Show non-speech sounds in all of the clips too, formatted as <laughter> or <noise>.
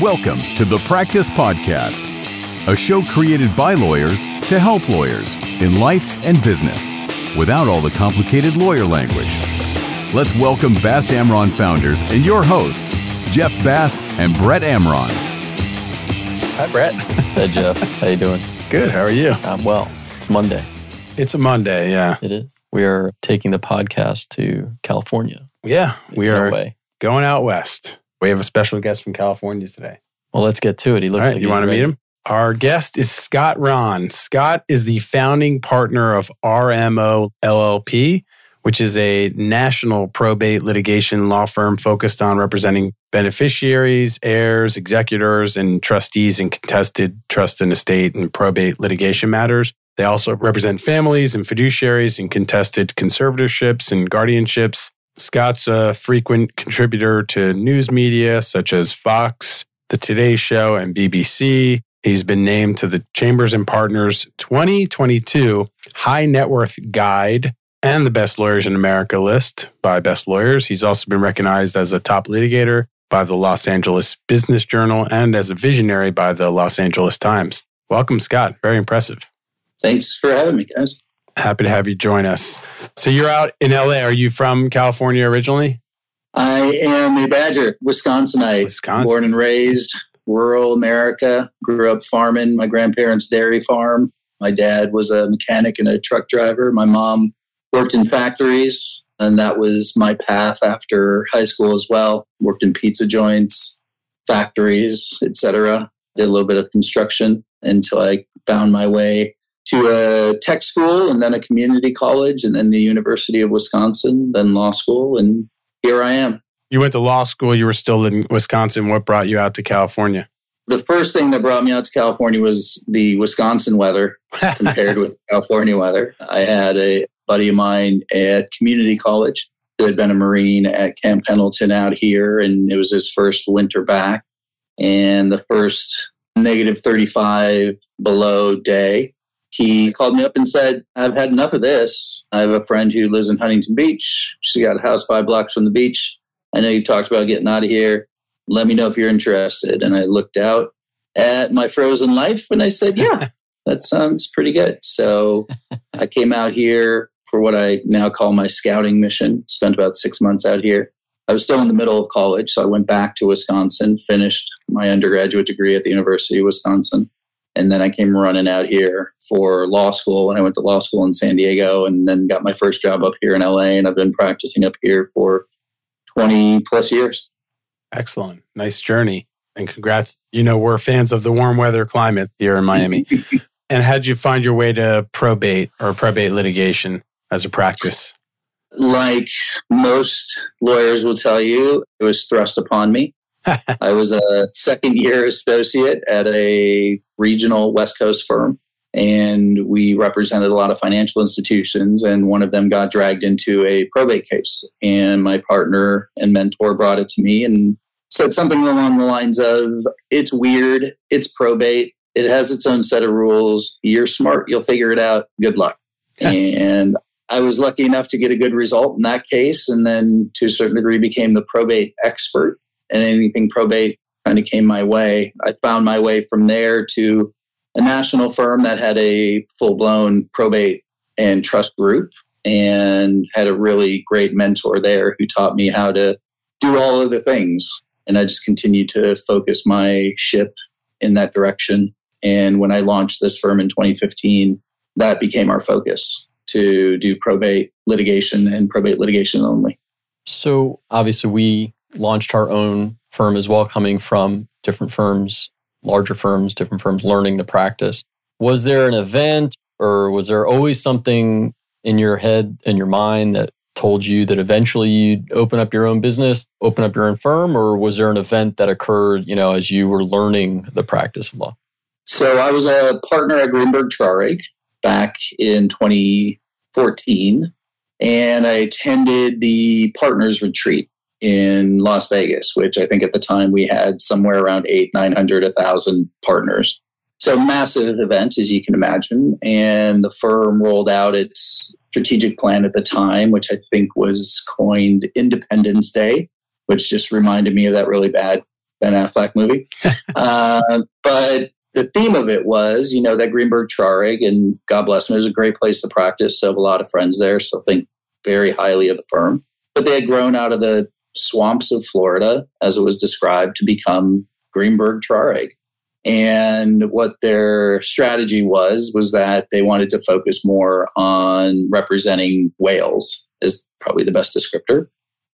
Welcome to the Practice Podcast, a show created by lawyers to help lawyers in life and business without all the complicated lawyer language. Let's welcome Bast Amron founders and your hosts, Jeff Bast and Brett Amron. Hi, Brett. Hey, Jeff. How you doing? Good. How are you? I'm well. It's Monday. It's a Monday. Yeah. It is. We are taking the podcast to California. Yeah. We No are way. going out west. We have a special guest from California today. Well, let's get to it. He looks right. like You want to meet him? Our guest is Scott Rahn. Scott is the founding partner of RMO LLP, which is a national probate litigation law firm focused on representing beneficiaries, heirs, executors, and trustees in contested trust and estate and probate litigation matters. They also represent families and fiduciaries in contested conservatorships and guardianships. Scott's a frequent contributor to news media such as Fox, The Today Show, and BBC. He's been named to the Chambers and Partners 2022 High Net Worth Guide and the Best Lawyers in America list by Best Lawyers. He's also been recognized as a top litigator by the Los Angeles Business Journal and as a visionary by the Los Angeles Times. Welcome, Scott. Very impressive. Thanks for having me, guys. Happy to have you join us. So you're out in LA. Are you from California originally? I am a Badger, Wisconsinite, Wisconsin. born and raised, rural America. Grew up farming. My grandparents' dairy farm. My dad was a mechanic and a truck driver. My mom worked in factories, and that was my path after high school as well. Worked in pizza joints, factories, etc. Did a little bit of construction until I found my way to a tech school and then a community college and then the University of Wisconsin, then law school, and here I am. You went to law school. You were still in Wisconsin. What brought you out to California? The first thing that brought me out to California was the Wisconsin weather <laughs> compared with California weather. I had a buddy of mine at community college who had been a Marine at Camp Pendleton out here, and it was his first winter back. And the first negative 35 below day, he called me up and said, I've had enough of this. I have a friend who lives in Huntington Beach. She's got a house five blocks from the beach. I know you've talked about getting out of here. Let me know if you're interested. And I looked out at my frozen life and I said, Yeah, <laughs> that sounds pretty good. So I came out here for what I now call my scouting mission. Spent about six months out here. I was still in the middle of college, so I went back to Wisconsin, finished my undergraduate degree at the University of Wisconsin. And then I came running out here for law school. And I went to law school in San Diego and then got my first job up here in LA. And I've been practicing up here for 20 plus years. Excellent. Nice journey. And congrats. You know, we're fans of the warm weather climate here in Miami. <laughs> and how'd you find your way to probate or probate litigation as a practice? like most lawyers will tell you, it was thrust upon me. <laughs> I was a second year associate at a regional West Coast firm, and we represented a lot of financial institutions. And one of them got dragged into a probate case. And my partner and mentor brought it to me and said something along the lines of It's weird, it's probate, it has its own set of rules. You're smart, you'll figure it out. Good luck. <laughs> and I was lucky enough to get a good result in that case, and then to a certain degree became the probate expert. And anything probate kind of came my way. I found my way from there to a national firm that had a full blown probate and trust group, and had a really great mentor there who taught me how to do all of the things. And I just continued to focus my ship in that direction. And when I launched this firm in 2015, that became our focus to do probate litigation and probate litigation only. So, obviously, we launched our own firm as well, coming from different firms, larger firms, different firms learning the practice. Was there an event or was there always something in your head and your mind that told you that eventually you'd open up your own business, open up your own firm, or was there an event that occurred, you know, as you were learning the practice of law? So I was a partner at Greenberg Traurig back in 2014, and I attended the partners retreat in Las Vegas, which I think at the time we had somewhere around eight, 900, 1,000 partners. So massive event, as you can imagine. And the firm rolled out its strategic plan at the time, which I think was coined Independence Day, which just reminded me of that really bad Ben Affleck movie. <laughs> uh, but the theme of it was, you know, that Greenberg Traurig, and God bless them, it was a great place to practice. So I have a lot of friends there, so think very highly of the firm. But they had grown out of the swamps of Florida, as it was described, to become Greenberg Traurig. And what their strategy was was that they wanted to focus more on representing whales, is probably the best descriptor.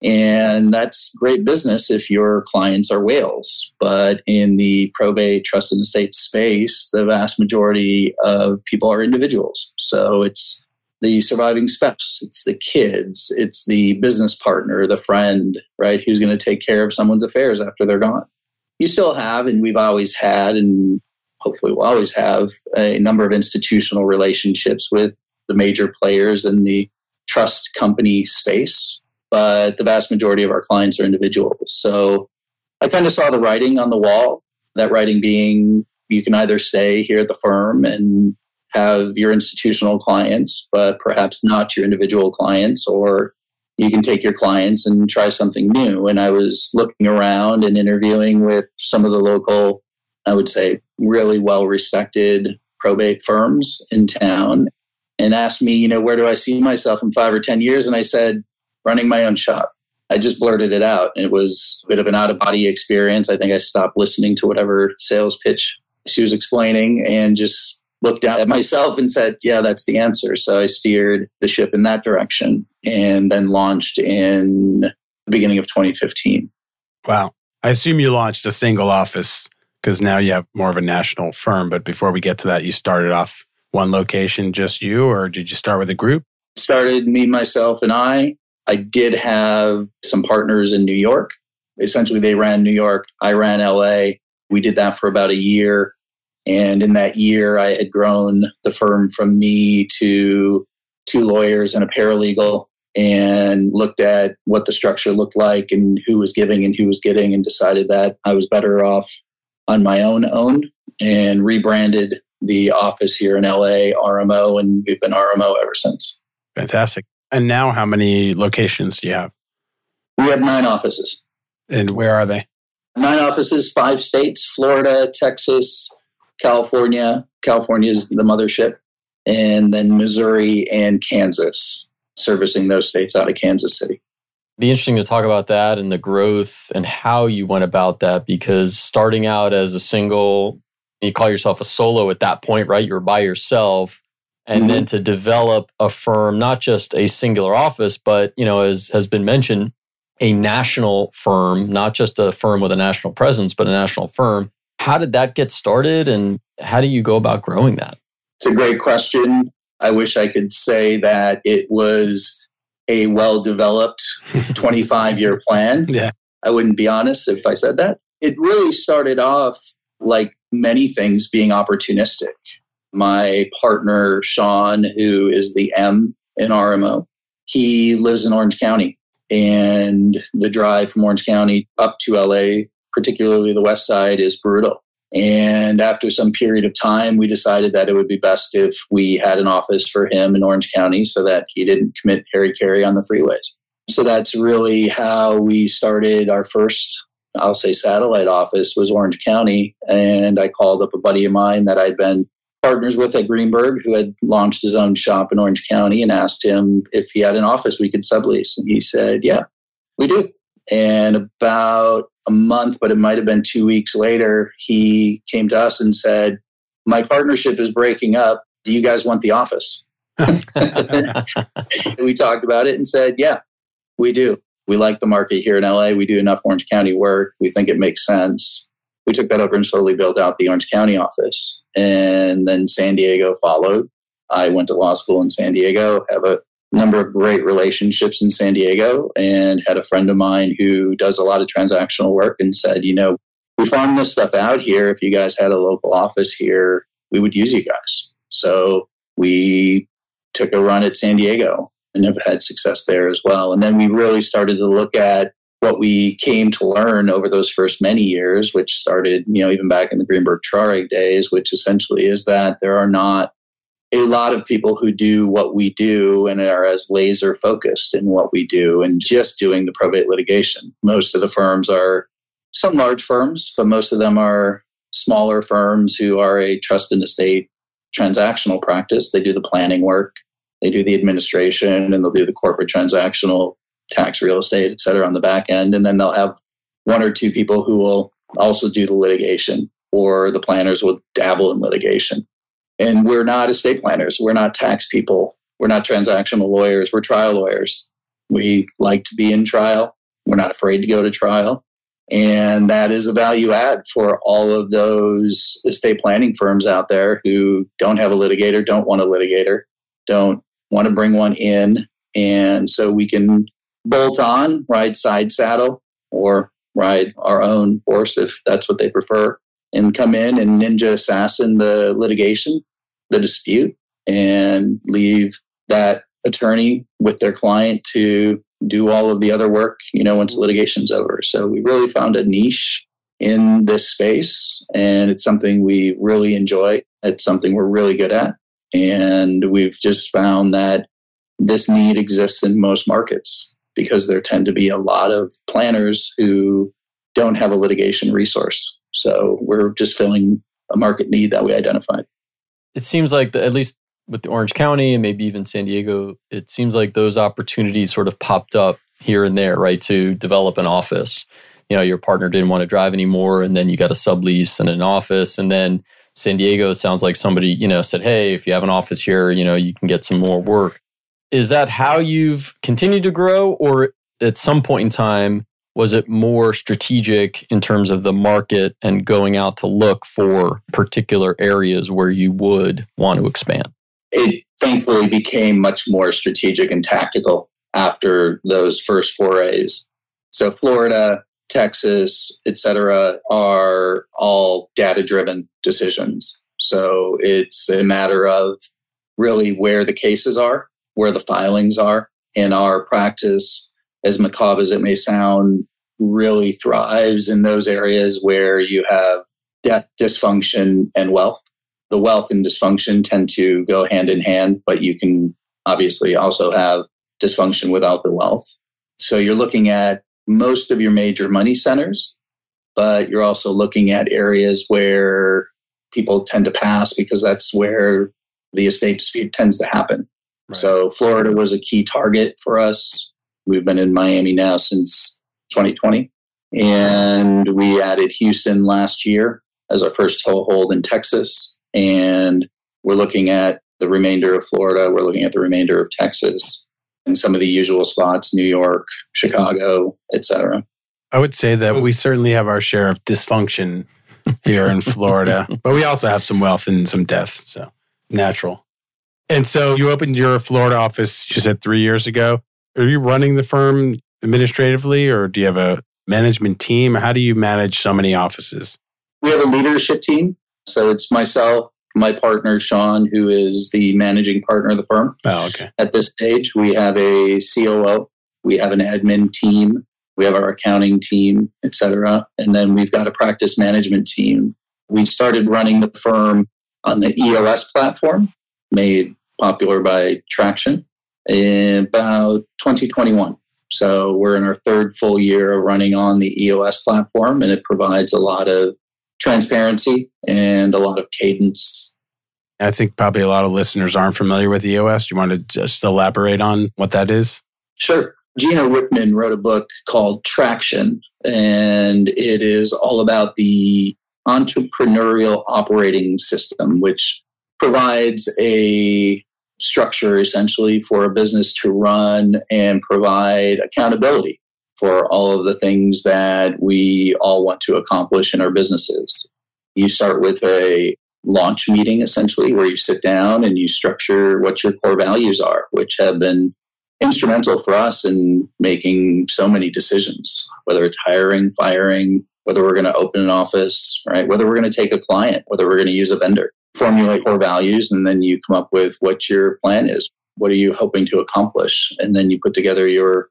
And that's great business if your clients are whales. But in the probate trust and estate space, the vast majority of people are individuals. So it's the surviving spouse, it's the kids, it's the business partner, the friend, right, who's going to take care of someone's affairs after they're gone. You still have, and we've always had, and hopefully we'll always have a number of institutional relationships with the major players in the trust company space but the vast majority of our clients are individuals. So I kind of saw the writing on the wall, that writing being you can either stay here at the firm and have your institutional clients, but perhaps not your individual clients, or you can take your clients and try something new. And I was looking around and interviewing with some of the local, I would say, really well respected probate firms in town and asked me, you know, where do I see myself in five or 10 years? And I said, running my own shop. I just blurted it out. It was a bit of an out of body experience. I think I stopped listening to whatever sales pitch she was explaining and just looked at myself and said, Yeah, that's the answer. So I steered the ship in that direction and then launched in the beginning of 2015. Wow. I assume you launched a single office because now you have more of a national firm. But before we get to that, you started off one location, just you, or did you start with a group? Started me, myself, and I. I did have some partners in New York. Essentially, they ran New York, I ran LA. We did that for about a year. And in that year, I had grown the firm from me to two lawyers and a paralegal and looked at what the structure looked like and who was giving and who was getting and decided that I was better off on my own own and rebranded the office here in LA RMO and we've been RMO ever since. Fantastic. And now, how many locations do you have? We have nine offices. And where are they? Nine offices, five states Florida, Texas, California. California is the mothership. And then Missouri and Kansas, servicing those states out of Kansas City. Be interesting to talk about that and the growth and how you went about that because starting out as a single, you call yourself a solo at that point, right? You're by yourself and mm-hmm. then to develop a firm not just a singular office but you know as has been mentioned a national firm not just a firm with a national presence but a national firm how did that get started and how do you go about growing that? It's a great question. I wish i could say that it was a well developed <laughs> 25 year plan. Yeah. I wouldn't be honest if i said that. It really started off like many things being opportunistic. My partner, Sean, who is the M in RMO, he lives in Orange County. And the drive from Orange County up to LA, particularly the west side, is brutal. And after some period of time, we decided that it would be best if we had an office for him in Orange County so that he didn't commit hara-kiri on the freeways. So that's really how we started our first, I'll say, satellite office was Orange County. And I called up a buddy of mine that I'd been partners with at Greenberg, who had launched his own shop in Orange County, and asked him if he had an office we could sublease. And he said, Yeah, we do. And about a month, but it might have been two weeks later, he came to us and said, My partnership is breaking up. Do you guys want the office? <laughs> we talked about it and said, Yeah, we do. We like the market here in LA. We do enough Orange County work. We think it makes sense we took that over and slowly built out the Orange County office. And then San Diego followed. I went to law school in San Diego, have a number of great relationships in San Diego, and had a friend of mine who does a lot of transactional work and said, you know, we farm this stuff out here. If you guys had a local office here, we would use you guys. So we took a run at San Diego and have had success there as well. And then we really started to look at what we came to learn over those first many years, which started, you know, even back in the Greenberg Traurig days, which essentially is that there are not a lot of people who do what we do and are as laser focused in what we do and just doing the probate litigation. Most of the firms are some large firms, but most of them are smaller firms who are a trust and estate transactional practice. They do the planning work, they do the administration, and they'll do the corporate transactional tax, real estate, et cetera, on the back end. And then they'll have one or two people who will also do the litigation, or the planners will dabble in litigation. And we're not estate planners, we're not tax people, we're not transactional lawyers, we're trial lawyers. We like to be in trial, we're not afraid to go to trial. And that is a value add for all of those estate planning firms out there who don't have a litigator, don't want a litigator, don't want to bring one in. And so we can bolt on, ride side saddle, or ride our own horse if that's what they prefer, and come in and ninja assassin the litigation, the dispute, and leave that attorney with their client to do all of the other work, you know, once litigation's over. So we really found a niche in this space and it's something we really enjoy. It's something we're really good at. And we've just found that this need exists in most markets because there tend to be a lot of planners who don't have a litigation resource. So we're just filling a market need that we identified. It seems like the, at least with the Orange County and maybe even San Diego, it seems like those opportunities sort of popped up here and there, right? To develop an office. You know, your partner didn't want to drive anymore, and then you got a sublease and an office. And then San Diego, it sounds like somebody, you know, said, Hey, if you have an office here, you know, you can get some more work. Is that how you've continued to grow? Or at some point in time, was it more strategic in terms of the market and going out to look for particular areas where you would want to expand? it thankfully became much more strategic and tactical after those first forays. So Florida, Texas, et cetera, are all data driven decisions. So it's a matter of really where the cases are, where the filings are. in our practice, as macabre as it may sound, really thrives in those areas where you have death, dysfunction, and wealth the wealth and dysfunction tend to go hand in hand, but you can obviously also have dysfunction without the wealth. So you're looking at most of your major money centers, but you're also looking at areas where people tend to pass because that's where the estate dispute tends to happen. Right. So Florida was a key target for us. We've been in Miami now since 2020, and we added Houston last year as our first toehold in Texas and we're looking at the remainder of Florida. We're looking at the remainder of Texas and some of the usual spots, New York, Chicago, etc. I would say that we certainly have our share of dysfunction here in Florida, <laughs> but we also have some wealth and some death. So natural. And so you opened your Florida office, you said three years ago. Are you running the firm administratively or do you have a management team? How do you manage so many offices? We have a leadership team so it's myself, my partner, Sean, who is the managing partner of the firm. Oh, okay. At this stage, we have a COO, we have an admin team, we have our accounting team, etc. And then we've got a practice management team. We started running the firm on the EOS platform, made popular by Traction, about 2021. So we're in our third full year of running on the EOS platform, and it provides a lot of transparency and a lot of cadence. I think probably a lot of listeners aren't familiar with EOS. Do you want to just elaborate on what that is? Sure. Gino Wickman wrote a book called Traction, and it is all about the entrepreneurial operating system, which provides a structure essentially for a business to run and provide accountability for all of the things that we all want to accomplish in our businesses. You start with a launch meeting essentially where you sit down and you structure what your core values are, which have been instrumental for us in making so many decisions, whether it's hiring, firing, whether we're going to open an office, right? Whether we're going to take a client, whether we're going to use a vendor. Formulate core values and then you come up with what your plan is. What are you hoping to accomplish? And then you put together your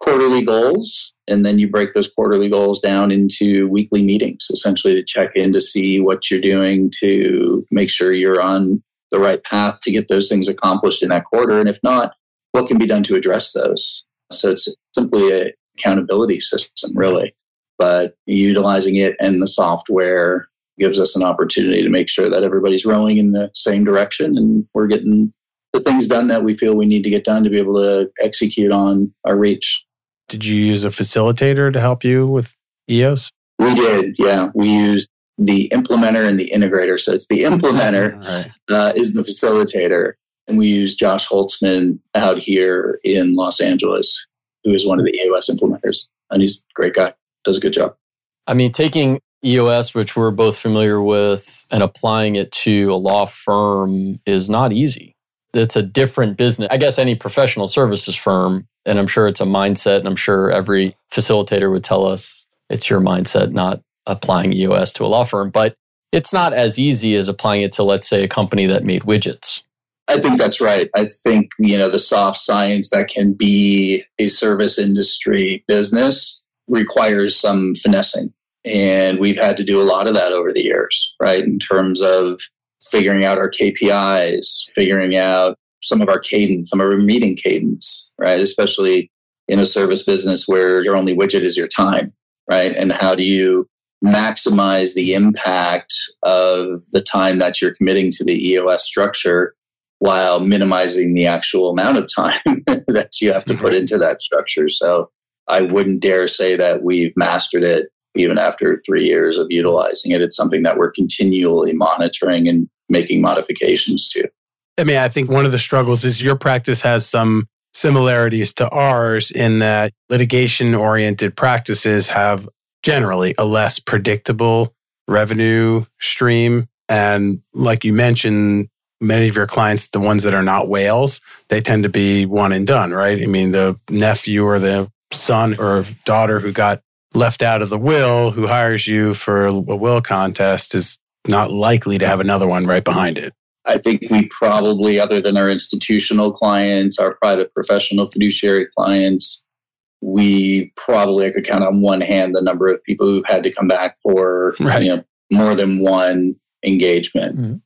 quarterly goals and then you break those quarterly goals down into weekly meetings essentially to check in to see what you're doing to make sure you're on the right path to get those things accomplished in that quarter and if not what can be done to address those so it's simply a accountability system really but utilizing it and the software gives us an opportunity to make sure that everybody's rowing in the same direction and we're getting the things done that we feel we need to get done to be able to execute on our reach. Did you use a facilitator to help you with EOS? We did, yeah. We used the implementer and the integrator. So it's the implementer <laughs> right. uh, is the facilitator. And we use Josh Holtzman out here in Los Angeles, who is one of the EOS implementers. And he's a great guy, does a good job. I mean, taking EOS, which we're both familiar with, and applying it to a law firm is not easy. It's a different business. I guess any professional services firm, and I'm sure it's a mindset, and I'm sure every facilitator would tell us it's your mindset, not applying EOS to a law firm. But it's not as easy as applying it to, let's say, a company that made widgets. I think that's right. I think, you know, the soft science that can be a service industry business requires some finessing. And we've had to do a lot of that over the years, right? In terms of figuring out our KPIs, figuring out some of our cadence, some of our meeting cadence, right? Especially in a service business where your only widget is your time, right? And how do you maximize the impact of the time that you're committing to the EOS structure while minimizing the actual amount of time <laughs> that you have to put mm-hmm. into that structure. So I wouldn't dare say that we've mastered it even after three years of utilizing it. It's something that we're continually monitoring and making modifications to. I mean, I think one of the struggles is your practice has some similarities to ours in that litigation oriented practices have generally a less predictable revenue stream. And like you mentioned, many of your clients, the ones that are not whales, they tend to be one and done, right? I mean, the nephew or the son or daughter who got left out of the will, who hires you for a will contest, is not likely to have another one right behind it. I think we probably, other than our institutional clients, our private professional fiduciary clients, we probably I could count on one hand the number of people who've had to come back for right. you know, more than one engagement. Mm-hmm.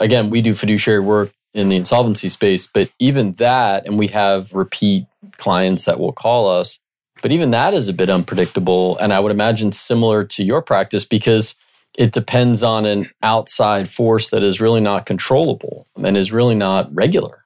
Again, we do fiduciary work in the insolvency space, but even that, and we have repeat clients that will call us, but even that is a bit unpredictable. And I would imagine similar to your practice because it depends on an outside force that is really not controllable and is really not regular.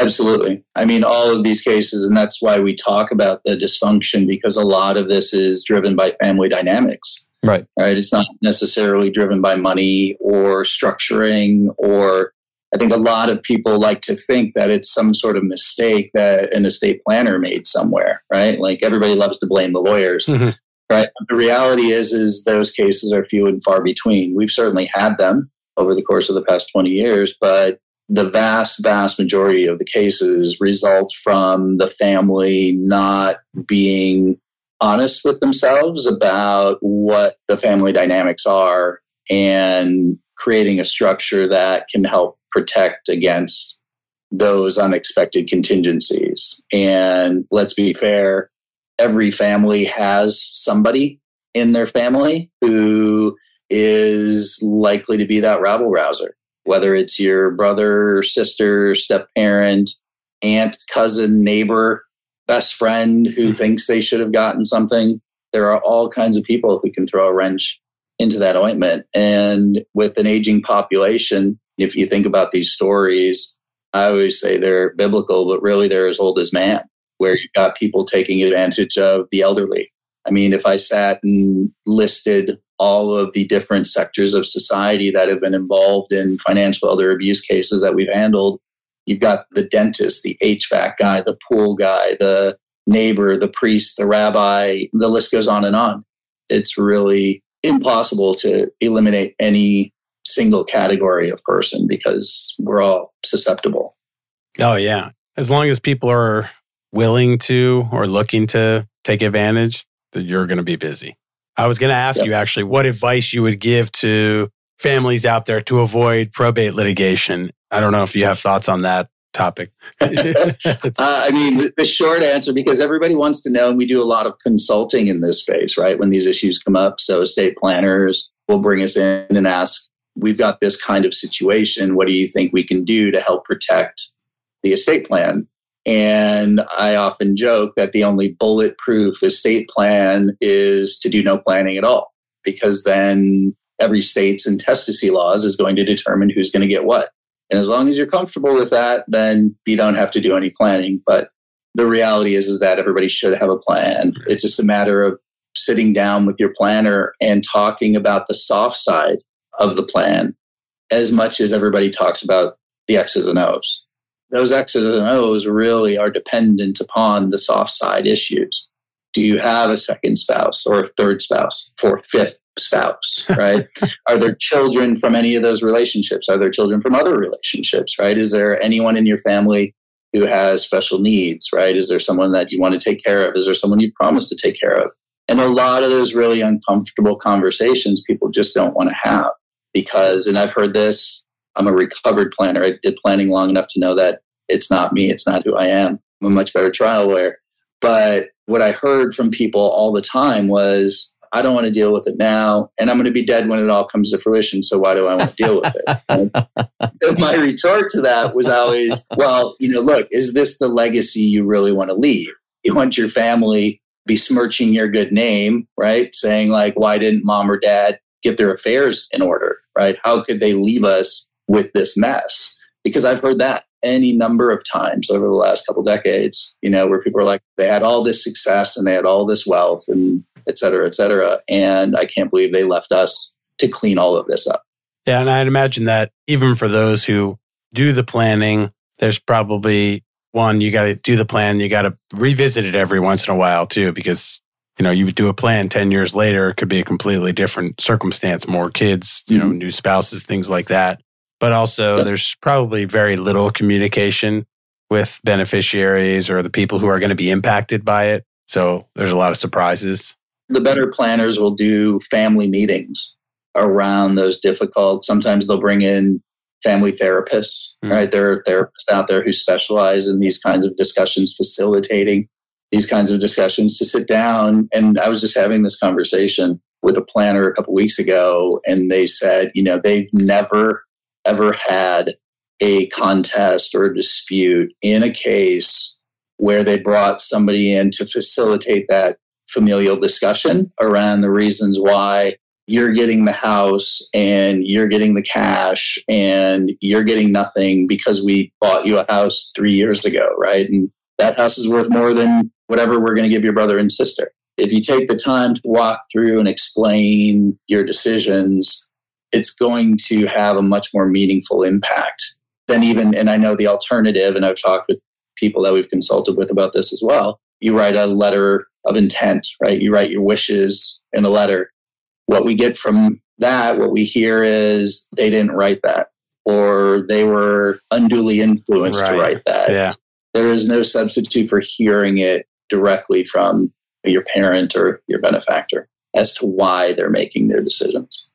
Absolutely. I mean, all of these cases, and that's why we talk about the dysfunction because a lot of this is driven by family dynamics. Right. Right. It's not necessarily driven by money or structuring or I think a lot of people like to think that it's some sort of mistake that an estate planner made somewhere, right? Like everybody loves to blame the lawyers. Mm-hmm. Right. But the reality is, is those cases are few and far between. We've certainly had them over the course of the past 20 years, but the vast, vast majority of the cases result from the family not being honest with themselves about what the family dynamics are and creating a structure that can help protect against those unexpected contingencies. And let's be fair, every family has somebody in their family who is likely to be that rabble rouser whether it's your brother, sister, step parent, aunt, cousin, neighbor, best friend who mm-hmm. thinks they should have gotten something. There are all kinds of people who can throw a wrench into that ointment. And with an aging population, if you think about these stories, I always say they're biblical, but really they're as old as man, where you've got people taking advantage of the elderly. I mean, if I sat and listed all of the different sectors of society that have been involved in financial elder abuse cases that we've handled. You've got the dentist, the HVAC guy, the pool guy, the neighbor, the priest, the rabbi, the list goes on and on. It's really impossible to eliminate any single category of person because we're all susceptible. Oh, yeah. As long as people are willing to or looking to take advantage, that you're going to be busy. I was going to ask yep. you actually what advice you would give to families out there to avoid probate litigation. I don't know if you have thoughts on that topic. <laughs> <laughs> uh, I mean, the, the short answer, because everybody wants to know, and we do a lot of consulting in this space, right? When these issues come up. So estate planners will bring us in and ask, we've got this kind of situation. What do you think we can do to help protect the estate plan? And I often joke that the only bulletproof estate plan is to do no planning at all, because then every state's intestacy laws is going to determine who's going to get what. And as long as you're comfortable with that, then you don't have to do any planning. But the reality is, is that everybody should have a plan. It's just a matter of sitting down with your planner and talking about the soft side of the plan as much as everybody talks about the X's and O's. Those X's and O's really are dependent upon the soft side issues. Do you have a second spouse or a third spouse, fourth, fifth spouse, <laughs> right? are there children from any of those relationships? Are there children from other relationships, right? Is there anyone in your family who has special needs, right? Is there someone that you want to take care of? Is there someone you've promised to take care of? And a lot of those really uncomfortable conversations people just don't want to have because, and I've heard this, I'm a recovered planner. I did planning long enough to know that it's not me, it's not who I am. I'm a much better trial lawyer. But what I heard from people all the time was, I don't want to deal with it now, and I'm going to be dead when it all comes to fruition. So why do I want to deal with it? <laughs> my retort to that was always, well, you know, look, is this the legacy you really want to leave? You want your family besmirching your good name, right? Saying, like, why didn't mom or dad get their affairs in order, right? How could they leave us with this mess? Because I've heard that any number of times over the last couple decades, you know, where people are like, they had all this success and they had all this wealth and et cetera, et cetera. And I can't believe they left us to clean all of this up. Yeah. And I'd imagine that even for those who do the planning, there's probably one, you got to do the plan. You got to revisit it every once in a while too, because you know you do a plan 10 years later it could be a completely different circumstance more kids you mm-hmm. know new spouses things like that but also yep. there's probably very little communication with beneficiaries or the people who are going to be impacted by it so there's a lot of surprises the better planners will do family meetings around those difficult sometimes they'll bring in family therapists, mm. right? There are therapists out there who specialize in these kinds of discussions, facilitating these kinds of discussions to sit down. And I was just having this conversation with a planner a couple weeks ago, and they said, you know, they've never, ever had a contest or a dispute in a case where they brought somebody in to facilitate that familial discussion around the reasons why you're getting the house and you're getting the cash and you're getting nothing because we bought you a house three years ago, right? And that house is worth more than whatever we're going to give your brother and sister. If you take the time to walk through and explain your decisions, it's going to have a much more meaningful impact than even, and I know the alternative, and I've talked with people that we've consulted with about this as well. You write a letter of intent, right? You write your wishes in a letter what we get from that, what we hear is they didn't write that or they were unduly influenced right. to write that. Yeah. There is no substitute for hearing it directly from your parent or your benefactor as to why they're making their decisions.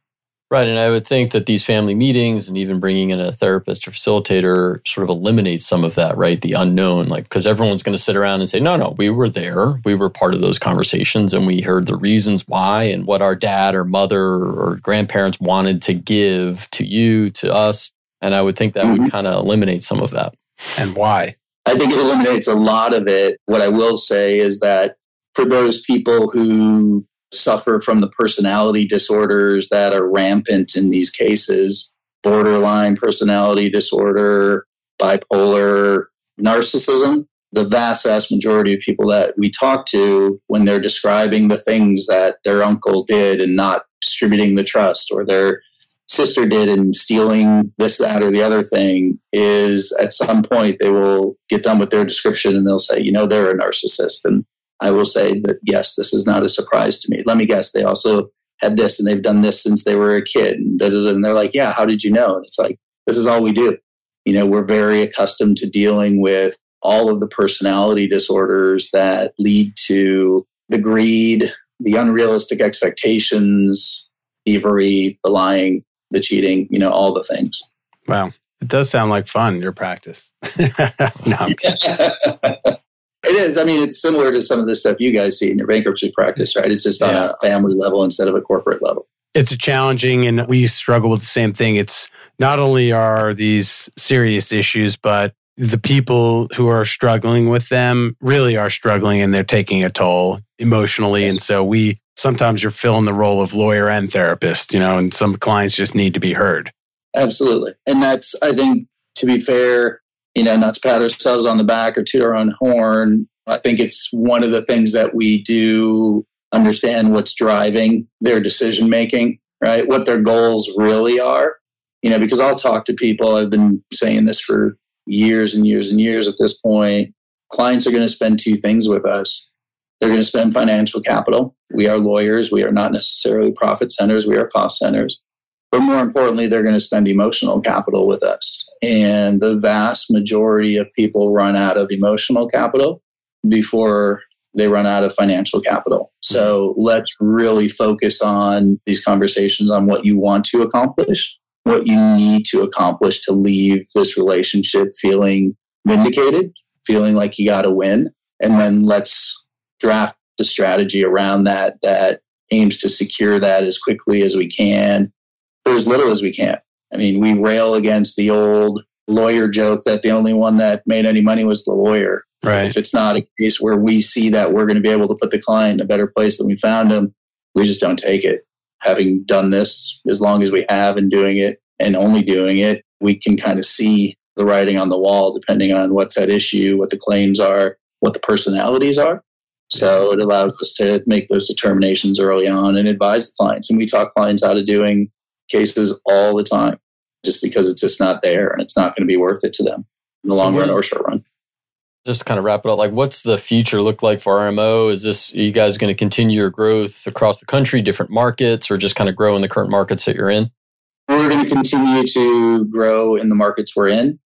Right. And I would think that these family meetings and even bringing in a therapist or facilitator sort of eliminates some of that, right? The unknown, like, because everyone's going to sit around and say, no, no, we were there. We were part of those conversations and we heard the reasons why and what our dad or mother or grandparents wanted to give to you, to us. And I would think that mm-hmm. would kind of eliminate some of that. And why? I think it eliminates a lot of it. What I will say is that for those people who suffer from the personality disorders that are rampant in these cases borderline personality disorder, bipolar, narcissism. The vast, vast majority of people that we talk to, when they're describing the things that their uncle did and not distributing the trust, or their sister did in stealing this, that, or the other thing, is at some point they will get done with their description and they'll say, you know, they're a narcissist. And I will say that yes, this is not a surprise to me. Let me guess, they also had this and they've done this since they were a kid. And, they're like, yeah, how did you know? And it's like, this is all we do. You know, we're very accustomed to dealing with all of the personality disorders that lead to the greed, the unrealistic expectations, thievery, the lying, the cheating, you know, all the things. Wow. It does sound like fun, your practice. <laughs> no, <laughs> It is. I mean, it's similar to some of the stuff you guys see in your bankruptcy practice, right? It's just on yeah. a family level instead of a corporate level. It's a challenging, and we struggle with the same thing. It's not only are these serious issues, but the people who are struggling with them really are struggling and they're taking a toll emotionally. Yes. And so we sometimes you're filling the role of lawyer and therapist, you know, and some clients just need to be heard. Absolutely. And that's, I think, to be fair, you know, not to pat ourselves on the back or toot our own horn. I think it's one of the things that we do understand what's driving their decision making, right? What their goals really are. You know, because I'll talk to people, I've been saying this for years and years and years at this point. Clients are going to spend two things with us. They're going to spend financial capital. We are lawyers. We are not necessarily profit centers. We are cost centers. But more importantly, they're going to spend emotional capital with us. And the vast majority of people run out of emotional capital before they run out of financial capital. So let's really focus on these conversations on what you want to accomplish, what you need to accomplish to leave this relationship feeling vindicated, feeling like you got to win. And then let's draft a strategy around that that aims to secure that as quickly as we can for as little as we can. I mean, we rail against the old lawyer joke that the only one that made any money was the lawyer. Right. If it's not a case where we see that we're going to be able to put the client in a better place than we found them, we just don't take it. Having done this as long as we have and doing it and only doing it, we can kind of see the writing on the wall depending on what's at issue, what the claims are, what the personalities are. So it allows us to make those determinations early on and advise the clients. And we talk clients out of doing cases all the time just because it's just not there and it's not going to be worth it to them in the so long run or short run. Just kind of wrap it up. Like, what's the future look like for RMO? Is this you guys going to continue your growth across the country, different markets, or just kind of grow in the current markets that you're in? We're going to continue to grow in the markets we're in,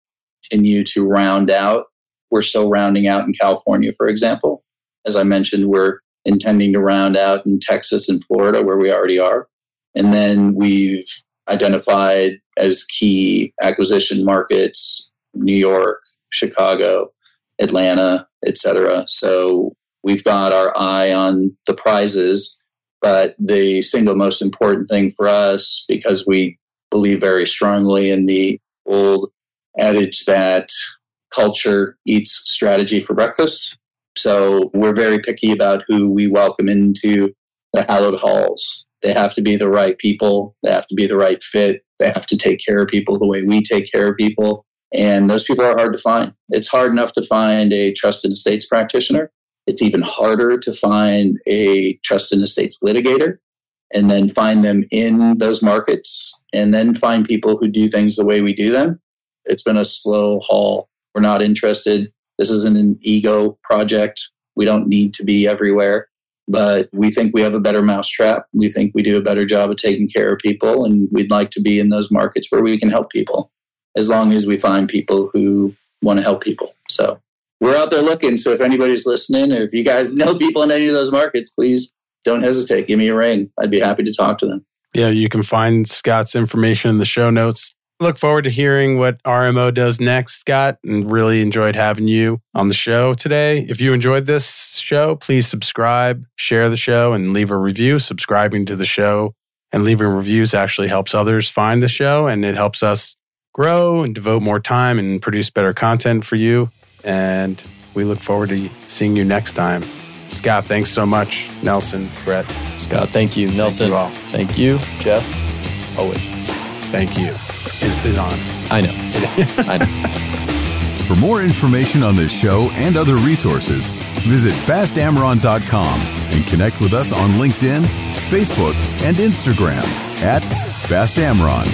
continue to round out. We're still rounding out in California, for example. As I mentioned, we're intending to round out in Texas and Florida, where we already are. And then we've identified as key acquisition markets New York, Chicago, Atlanta, etc. So we've got our eye on the prizes, but the single most important thing for us, because we believe very strongly in the old adage that culture eats strategy for breakfast. So we're very picky about who we welcome into the hallowed halls. They have to be the right people. They have to be the right fit. They have to take care of people the way we take care of people. And those people are hard to find. It's hard enough to find a trust estates practitioner. It's even harder to find a trust estates litigator and then find them in those markets and then find people who do things the way we do them. It's been a slow haul. We're not interested. This isn't an ego project. We don't need to be everywhere but we think we have a better mousetrap. We think we do a better job of taking care of people, and we'd like to be in those markets where we can help people as long as we find people who want to help people. So we're out there looking. So if anybody's listening, or if you guys know people in any of those markets, please don't hesitate. Give me a ring. I'd be happy to talk to them. Yeah, you can find Scott's information in the show notes. Look forward to hearing what RMO does next, Scott, and really enjoyed having you on the show today. If you enjoyed this show, please subscribe, share the show, and leave a review. Subscribing to the show and leaving reviews actually helps others find the show and it helps us grow and devote more time and produce better content for you. And we look forward to seeing you next time. Scott, thanks so much. Nelson, Brett. Scott, thank you. Nelson, thank you. Thank you. Jeff, always. Thank you. It's an honor. I know. I know. <laughs> For more information on this show and other resources, visit bastamron.com and connect with us on LinkedIn, Facebook, and Instagram at fastamron.